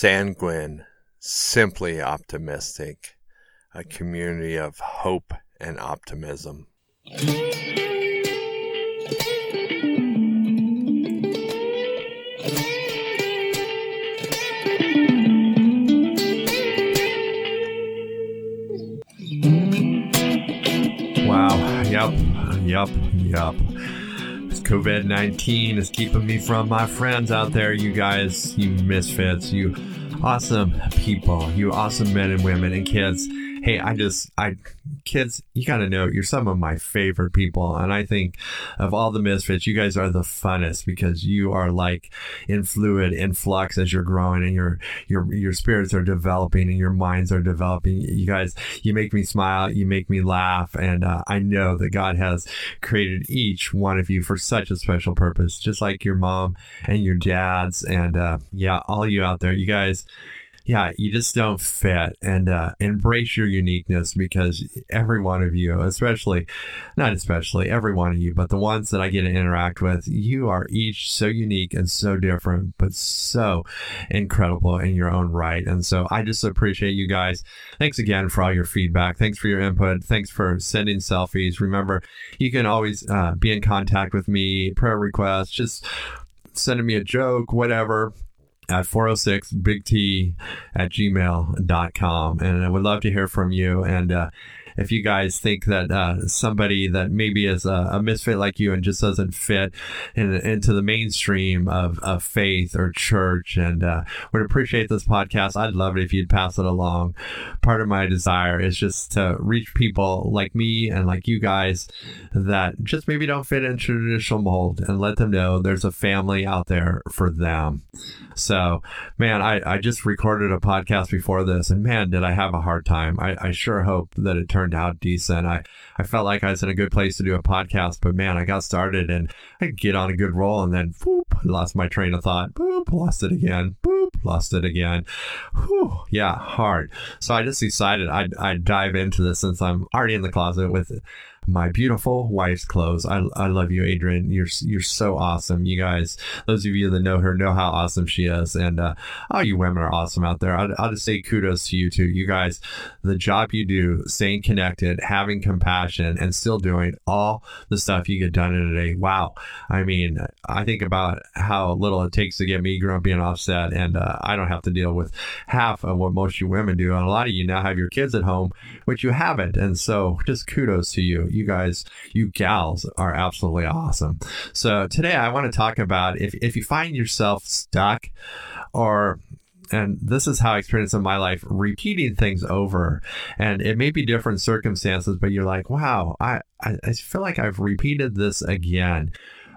sanguine, simply optimistic, a community of hope and optimism. Wow. Yep. Yep. Yep. COVID 19 is keeping me from my friends out there, you guys, you misfits, you awesome people, you awesome men and women and kids hey, I just, I, kids, you got to know you're some of my favorite people. And I think of all the misfits, you guys are the funnest because you are like in fluid, in flux as you're growing and your, your, your spirits are developing and your minds are developing. You guys, you make me smile, you make me laugh. And uh, I know that God has created each one of you for such a special purpose, just like your mom and your dads. And uh, yeah, all you out there, you guys, yeah, you just don't fit and uh, embrace your uniqueness because every one of you, especially, not especially, every one of you, but the ones that I get to interact with, you are each so unique and so different, but so incredible in your own right. And so I just appreciate you guys. Thanks again for all your feedback. Thanks for your input. Thanks for sending selfies. Remember, you can always uh, be in contact with me, prayer requests, just sending me a joke, whatever at 406 big T at gmail.com. And I would love to hear from you. And uh, if you guys think that uh, somebody that maybe is a, a, misfit like you and just doesn't fit in, into the mainstream of, of faith or church and uh, would appreciate this podcast, I'd love it if you'd pass it along. Part of my desire is just to reach people like me and like you guys that just maybe don't fit in traditional mold and let them know there's a family out there for them. So, man, I, I just recorded a podcast before this and man, did I have a hard time. I, I sure hope that it turned out decent. I, I felt like I was in a good place to do a podcast, but man, I got started and I get on a good roll and then whoop, lost my train of thought. Boop, lost it again. Boop, lost it again. Whew, yeah, hard. So I just decided I'd, I'd dive into this since I'm already in the closet with my beautiful wife's clothes. I, I love you, Adrian. You're you're so awesome. You guys, those of you that know her, know how awesome she is, and uh, all you women are awesome out there. I'll, I'll just say kudos to you too. You guys, the job you do, staying connected, having compassion, and still doing all the stuff you get done in a day. Wow. I mean, I think about how little it takes to get me grumpy and offset, and uh, I don't have to deal with half of what most you women do. And a lot of you now have your kids at home, which you haven't, and so just kudos to you you guys, you gals are absolutely awesome. So today I want to talk about if, if you find yourself stuck or and this is how I experienced in my life repeating things over and it may be different circumstances but you're like wow I, I, I feel like I've repeated this again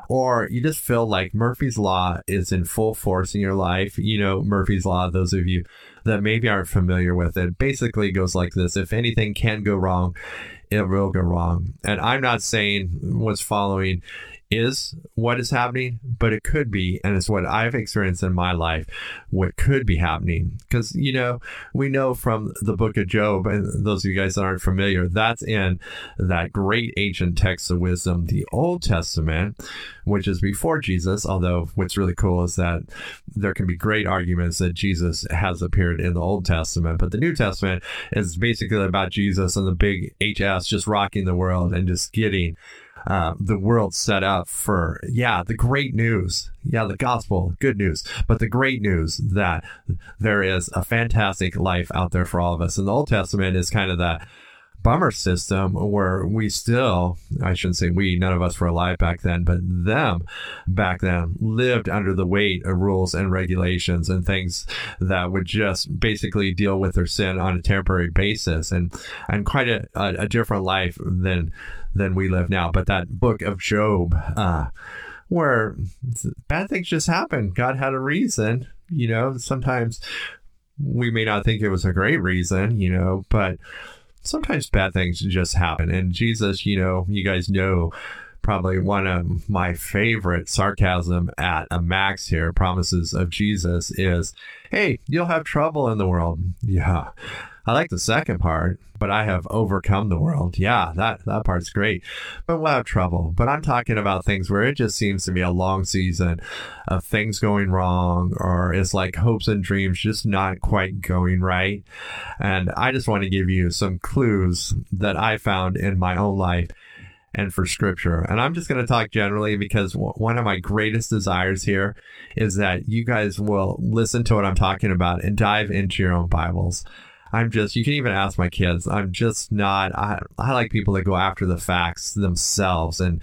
or you just feel like Murphy's Law is in full force in your life. You know, Murphy's Law, those of you that maybe aren't familiar with it, basically goes like this if anything can go wrong, it will go wrong. And I'm not saying what's following is what is happening, but it could be, and it's what I've experienced in my life, what could be happening. Because, you know, we know from the book of Job, and those of you guys that aren't familiar, that's in that great ancient text of wisdom, the Old Testament, which is before Jesus. Although, what's really cool is that there can be great arguments that Jesus has appeared in the Old Testament, but the New Testament is basically about Jesus and the big HS just rocking the world and just getting uh, the world set up for, yeah, the great news. Yeah, the gospel, good news. But the great news that there is a fantastic life out there for all of us. And the Old Testament is kind of that bummer system where we still, I shouldn't say we, none of us were alive back then, but them back then lived under the weight of rules and regulations and things that would just basically deal with their sin on a temporary basis and, and quite a, a, a different life than, than we live now. But that book of Job, uh, where bad things just happen. God had a reason, you know, sometimes we may not think it was a great reason, you know, but sometimes bad things just happen. And Jesus, you know, you guys know probably one of my favorite sarcasm at a max here promises of Jesus is, hey, you'll have trouble in the world. Yeah. I like the second part, but I have overcome the world. Yeah, that, that part's great, but we'll have trouble. But I'm talking about things where it just seems to be a long season of things going wrong, or it's like hopes and dreams just not quite going right. And I just want to give you some clues that I found in my own life and for scripture. And I'm just going to talk generally because one of my greatest desires here is that you guys will listen to what I'm talking about and dive into your own Bibles. I'm just, you can even ask my kids. I'm just not, I, I like people that go after the facts themselves. And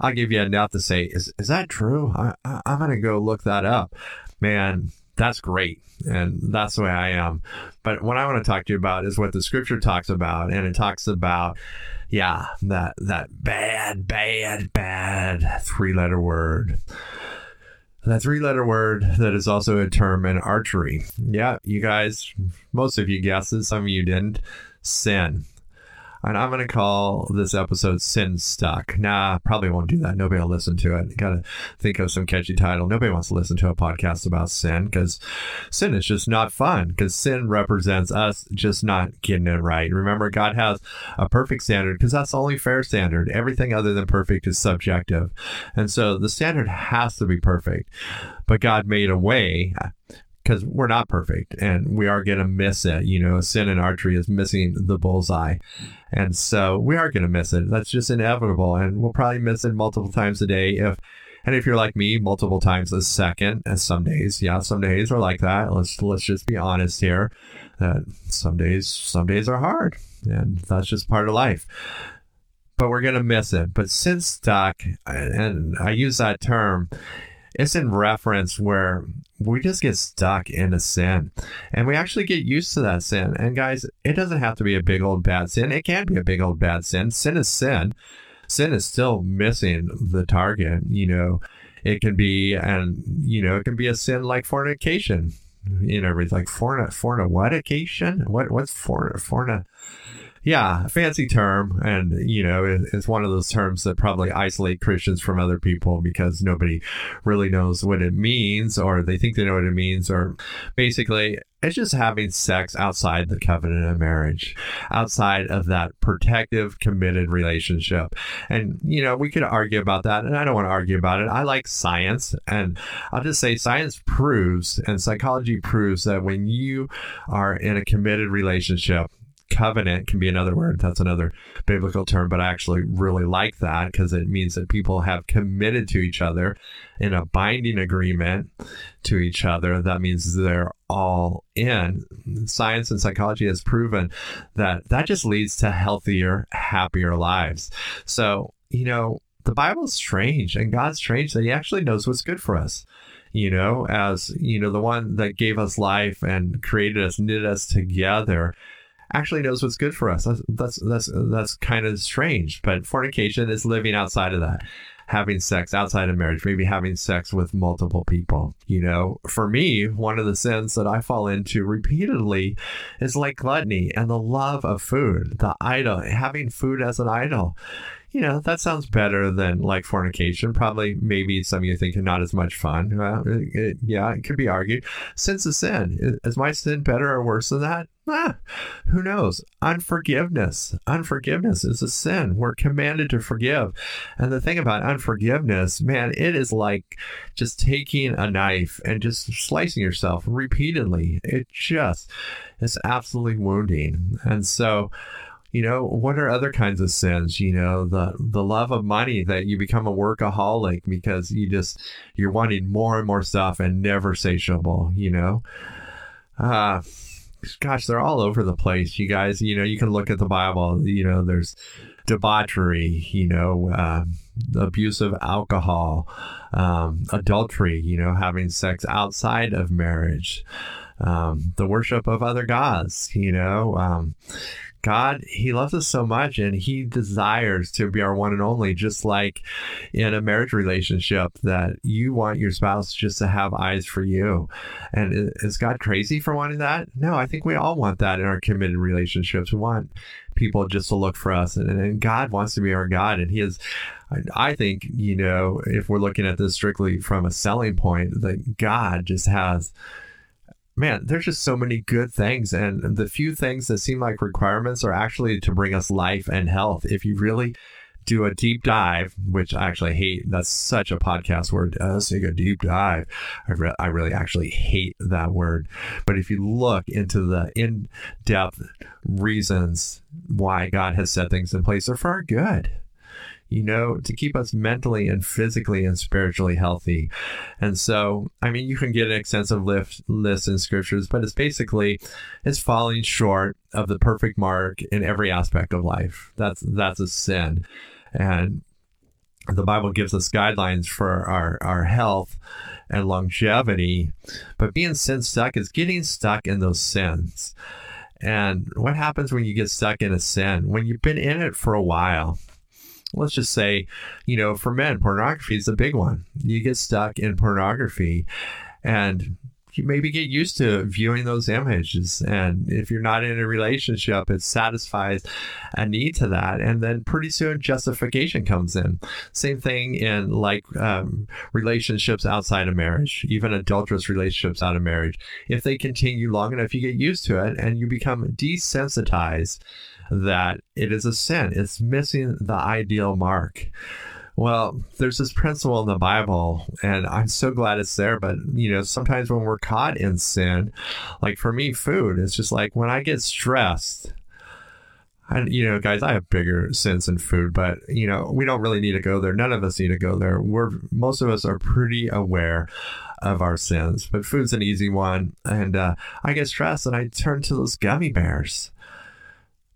I'll give you enough to say, is, is that true? I, I, I'm going to go look that up. Man, that's great. And that's the way I am. But what I want to talk to you about is what the scripture talks about. And it talks about, yeah, that, that bad, bad, bad three letter word. That three letter word that is also a term in archery. Yeah, you guys, most of you guessed it, some of you didn't. Sin. And I'm going to call this episode Sin Stuck. Nah, probably won't do that. Nobody will listen to it. Got to think of some catchy title. Nobody wants to listen to a podcast about sin because sin is just not fun because sin represents us just not getting it right. Remember, God has a perfect standard because that's the only fair standard. Everything other than perfect is subjective. And so the standard has to be perfect. But God made a way because we're not perfect and we are going to miss it. You know, sin in archery is missing the bullseye. And so we are going to miss it. That's just inevitable. And we'll probably miss it multiple times a day if. And if you're like me, multiple times a second, and some days, yeah, some days are like that. Let's let's just be honest here. That some days, some days are hard, and that's just part of life but we're going to miss it. But since stuck, and I use that term, it's in reference where we just get stuck in a sin and we actually get used to that sin. And guys, it doesn't have to be a big old bad sin. It can be a big old bad sin. Sin is sin. Sin is still missing the target, you know. It can be, and you know, it can be a sin like fornication. You know, like forna, forna, what occasion? What, what's forna? Yeah, fancy term, and you know, it's one of those terms that probably isolate Christians from other people because nobody really knows what it means, or they think they know what it means, or basically, it's just having sex outside the covenant of marriage, outside of that protective, committed relationship. And, you know, we could argue about that, and I don't want to argue about it. I like science, and I'll just say science proves and psychology proves that when you are in a committed relationship, covenant can be another word. That's another biblical term, but I actually really like that because it means that people have committed to each other in a binding agreement to each other. That means they're all in. Science and psychology has proven that that just leads to healthier, happier lives. So, you know, the Bible's strange and God's strange that He actually knows what's good for us you know, as you know, the one that gave us life and created us, knit us together actually knows what's good for us. That's that's that's, that's kind of strange. But fornication is living outside of that, having sex outside of marriage, maybe having sex with multiple people. You know, for me, one of the sins that I fall into repeatedly is like gluttony and the love of food, the idol, having food as an idol you know, that sounds better than like fornication. Probably, maybe some of you thinking not as much fun. Well, it, it, yeah, it could be argued. Sin's a sin. Is my sin better or worse than that? Ah, who knows? Unforgiveness. Unforgiveness is a sin. We're commanded to forgive. And the thing about unforgiveness, man, it is like just taking a knife and just slicing yourself repeatedly. It just is absolutely wounding. And so, you know what are other kinds of sins? You know the the love of money that you become a workaholic because you just you're wanting more and more stuff and never satiable you know? Uh gosh they're all over the place you guys. You know you can look at the bible you know there's debauchery you know uh, abuse of alcohol um, adultery you know having sex outside of marriage um, the worship of other gods you know um, God, He loves us so much and He desires to be our one and only, just like in a marriage relationship that you want your spouse just to have eyes for you. And is God crazy for wanting that? No, I think we all want that in our committed relationships. We want people just to look for us. And, and God wants to be our God. And He is, I think, you know, if we're looking at this strictly from a selling point, that God just has man, there's just so many good things. And the few things that seem like requirements are actually to bring us life and health. If you really do a deep dive, which I actually hate. That's such a podcast word. Uh, let's take a deep dive. I, re- I really actually hate that word. But if you look into the in depth reasons why God has set things in place, they're for our good you know, to keep us mentally and physically and spiritually healthy. And so, I mean, you can get an extensive list, list in scriptures, but it's basically it's falling short of the perfect mark in every aspect of life. That's that's a sin. And the Bible gives us guidelines for our, our health and longevity, but being sin stuck is getting stuck in those sins. And what happens when you get stuck in a sin? When you've been in it for a while, let's just say, you know, for men, pornography is a big one. You get stuck in pornography and you maybe get used to viewing those images. And if you're not in a relationship, it satisfies a need to that. And then pretty soon justification comes in. Same thing in like um, relationships outside of marriage, even adulterous relationships out of marriage. If they continue long enough, you get used to it and you become desensitized that it is a sin. It's missing the ideal mark. Well, there's this principle in the Bible, and I'm so glad it's there. But, you know, sometimes when we're caught in sin, like for me, food, it's just like when I get stressed, and you know, guys, I have bigger sins than food, but you know, we don't really need to go there. None of us need to go there. We're most of us are pretty aware of our sins, but food's an easy one. And uh, I get stressed, and I turn to those gummy bears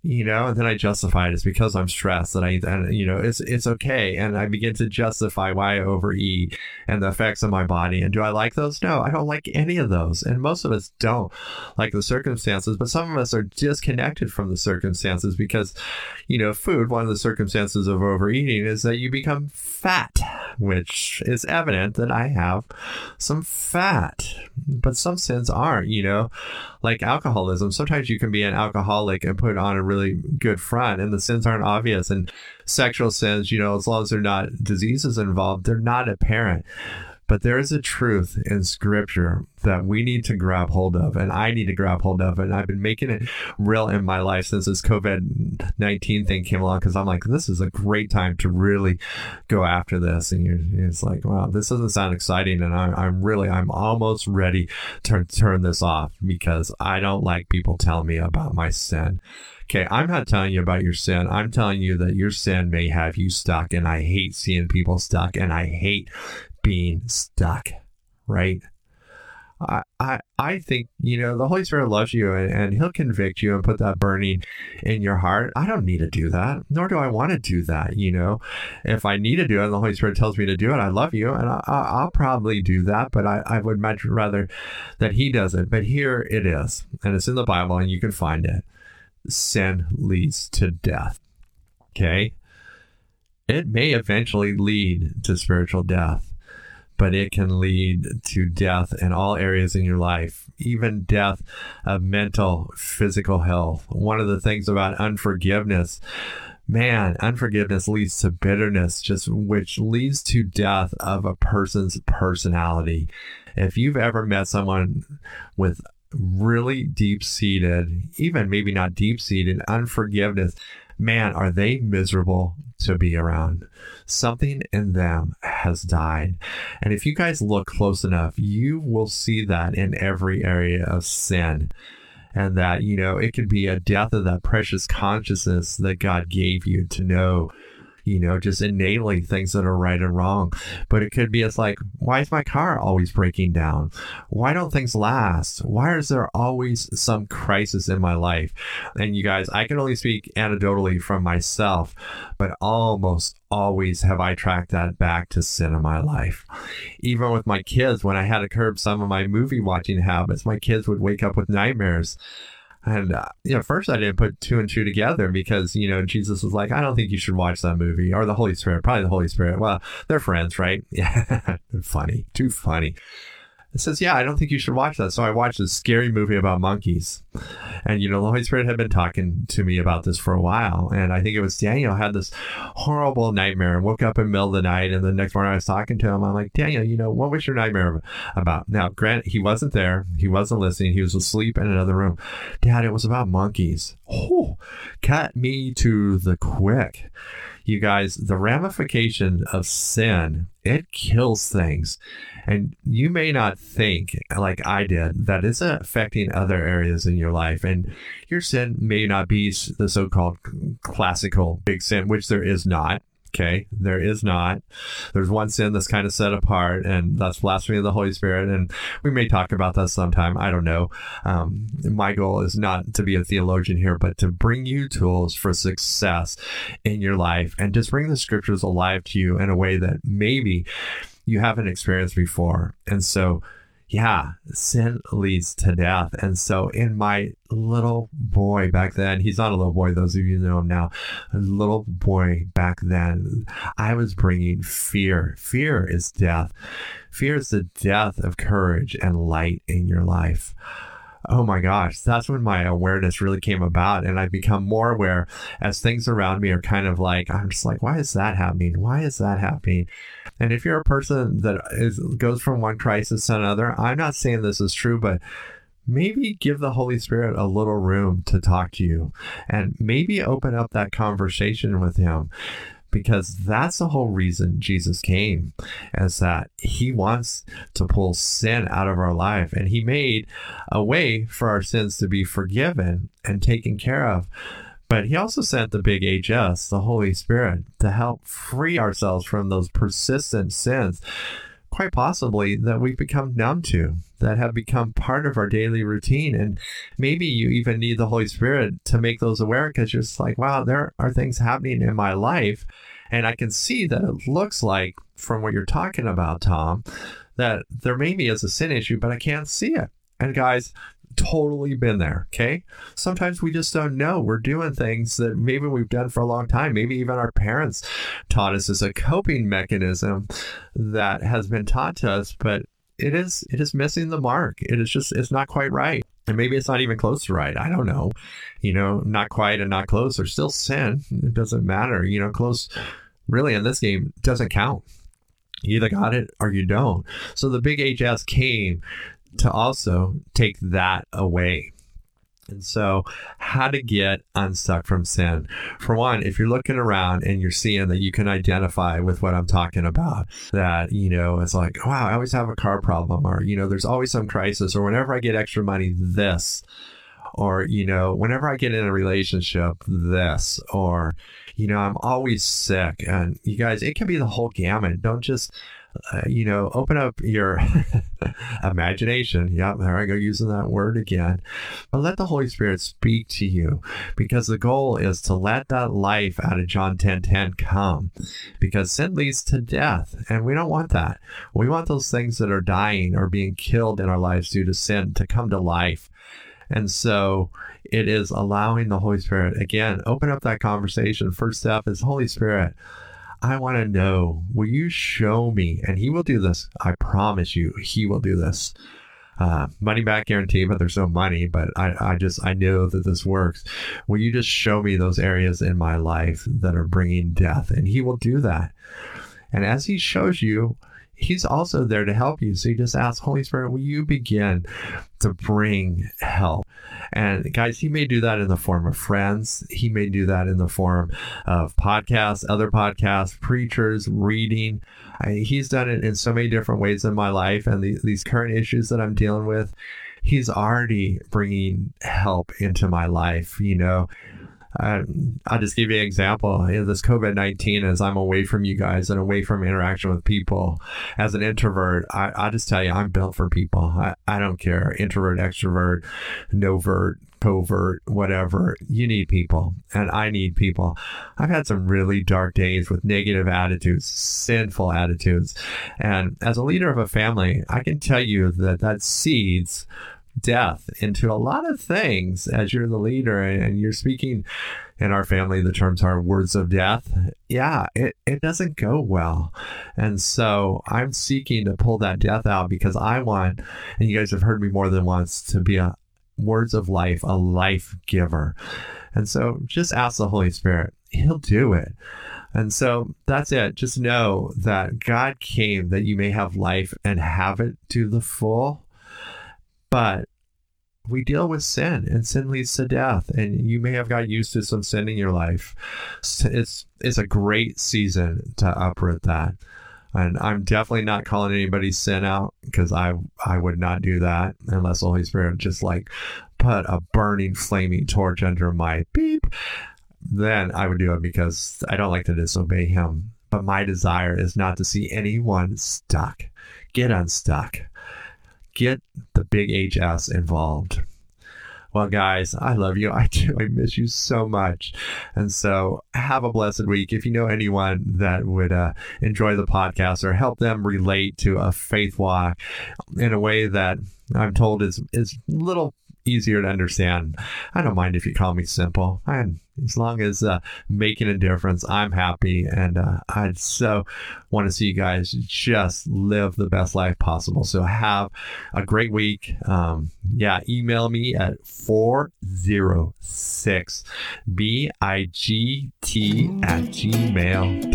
you know, and then I justify it. It's because I'm stressed that I, and, you know, it's it's okay, and I begin to justify why I overeat and the effects on my body. And do I like those? No, I don't like any of those, and most of us don't like the circumstances. But some of us are disconnected from the circumstances because, you know, food. One of the circumstances of overeating is that you become fat, which is evident that I have some fat. But some sins aren't. You know, like alcoholism. Sometimes you can be an alcoholic and put on a really good front and the sins aren't obvious. And sexual sins, you know, as long as they're not diseases involved, they're not apparent. But there is a truth in scripture that we need to grab hold of, and I need to grab hold of. And I've been making it real in my life since this COVID 19 thing came along because I'm like, this is a great time to really go after this. And you're, it's like, wow, this doesn't sound exciting. And I, I'm really, I'm almost ready to turn this off because I don't like people telling me about my sin. Okay, I'm not telling you about your sin. I'm telling you that your sin may have you stuck, and I hate seeing people stuck, and I hate being stuck, right? I, I, I think, you know, the Holy Spirit loves you and, and, He'll convict you and put that burning in your heart. I don't need to do that, nor do I want to do that. You know, if I need to do it and the Holy Spirit tells me to do it, I love you and I, will probably do that, but I, I would much rather that He does it. But here it is, and it's in the Bible and you can find it. Sin leads to death. Okay. It may eventually lead to spiritual death but it can lead to death in all areas in your life, even death of mental, physical health. One of the things about unforgiveness, man, unforgiveness leads to bitterness, just which leads to death of a person's personality. If you've ever met someone with really deep seated, even maybe not deep seated unforgiveness, man, are they miserable to be around. Something in them has died. And if you guys look close enough, you will see that in every area of sin. And that, you know, it could be a death of that precious consciousness that God gave you to know you know, just innately things that are right and wrong. But it could be it's like, why is my car always breaking down? Why don't things last? Why is there always some crisis in my life? And you guys, I can only speak anecdotally from myself, but almost always have I tracked that back to sin in my life. Even with my kids, when I had to curb some of my movie watching habits, my kids would wake up with nightmares and uh, you know, first I didn't put two and two together because you know Jesus was like, I don't think you should watch that movie, or the Holy Spirit, probably the Holy Spirit. Well, they're friends, right? Yeah, funny, too funny. It says, Yeah, I don't think you should watch that. So I watched a scary movie about monkeys. And, you know, the Holy Spirit had been talking to me about this for a while. And I think it was Daniel had this horrible nightmare and woke up in the middle of the night. And the next morning I was talking to him. I'm like, Daniel, you know, what was your nightmare about? Now, Grant, he wasn't there. He wasn't listening. He was asleep in another room. Dad, it was about monkeys. Oh, cut me to the quick you guys, the ramification of sin, it kills things. And you may not think, like I did, that it's affecting other areas in your life. And your sin may not be the so called classical big sin, which there is not. Okay, there is not. There's one sin that's kind of set apart, and that's blasphemy of the Holy Spirit. And we may talk about that sometime. I don't know. Um, my goal is not to be a theologian here, but to bring you tools for success in your life and just bring the scriptures alive to you in a way that maybe you haven't experienced before. And so, yeah, sin leads to death. And so, in my little boy back then, he's not a little boy, those of you know him now, a little boy back then, I was bringing fear. Fear is death. Fear is the death of courage and light in your life oh my gosh, that's when my awareness really came about. And I've become more aware as things around me are kind of like, I'm just like, why is that happening? Why is that happening? And if you're a person that is, goes from one crisis to another, I'm not saying this is true, but maybe give the Holy Spirit a little room to talk to you and maybe open up that conversation with Him because that's the whole reason Jesus came is that he wants to pull sin out of our life. And he made a way for our sins to be forgiven and taken care of. But he also sent the big HS, the Holy Spirit, to help free ourselves from those persistent sins, quite possibly that we've become numb to, that have become part of our daily routine. And maybe you even need the Holy Spirit to make those aware because you're just like, wow, there are things happening in my life. And I can see that it looks like, from what you're talking about, Tom, that there maybe is a sin issue, but I can't see it. And guys, totally been there. Okay. Sometimes we just don't know. We're doing things that maybe we've done for a long time. Maybe even our parents taught us as a coping mechanism that has been taught to us, but it is it is missing the mark. It is just it's not quite right. And maybe it's not even close to right. I don't know. You know, not quite and not close are still sin. It doesn't matter. You know, close really in this game doesn't count. You either got it or you don't. So the big HS came to also take that away. And so, how to get unstuck from sin. For one, if you're looking around and you're seeing that you can identify with what I'm talking about, that, you know, it's like, wow, I always have a car problem, or, you know, there's always some crisis, or whenever I get extra money, this, or, you know, whenever I get in a relationship, this, or, you know, I'm always sick. And you guys, it can be the whole gamut. Don't just, uh, you know, open up your imagination. Yeah, there I go using that word again. But let the Holy Spirit speak to you because the goal is to let that life out of John 10 10 come because sin leads to death. And we don't want that. We want those things that are dying or being killed in our lives due to sin to come to life. And so it is allowing the Holy Spirit, again, open up that conversation. First step is Holy Spirit I want to know, will you show me? And he will do this. I promise you, he will do this. Uh, money back guarantee, but there's no money. But I, I just, I know that this works. Will you just show me those areas in my life that are bringing death? And he will do that. And as he shows you, he's also there to help you. So you just ask, Holy Spirit, will you begin to bring help? And guys, he may do that in the form of friends. He may do that in the form of podcasts, other podcasts, preachers, reading. I, he's done it in so many different ways in my life and the, these current issues that I'm dealing with. He's already bringing help into my life, you know. I'll just give you an example. You know, this COVID 19, as I'm away from you guys and away from interaction with people, as an introvert, I, I just tell you, I'm built for people. I, I don't care. Introvert, extrovert, novert, covert, whatever. You need people, and I need people. I've had some really dark days with negative attitudes, sinful attitudes. And as a leader of a family, I can tell you that that seeds death into a lot of things as you're the leader and you're speaking in our family the terms are words of death. Yeah it, it doesn't go well. And so i'm seeking to pull that death out because i want and you guys have heard me more than once to be a words of life a life giver. And so just ask the holy spirit. He'll do it. And so that's it. Just know that God came that you may have life and have it to the full. But we deal with sin and sin leads to death and you may have got used to some sin in your life it's it's a great season to uproot that and i'm definitely not calling anybody's sin out because i i would not do that unless the holy spirit just like put a burning flaming torch under my beep then I would do it because I don't like to disobey him. But my desire is not to see anyone stuck. Get unstuck. Get the big HS involved. Well, guys, I love you. I do. I miss you so much. And so have a blessed week. If you know anyone that would uh, enjoy the podcast or help them relate to a faith walk in a way that I'm told is, is a little easier to understand. I don't mind if you call me simple. And as long as uh, making a difference, I'm happy. And uh, I so want to see you guys just live the best life possible. So have a great week. Um, yeah, email me at 406 BIGT at gmail.com.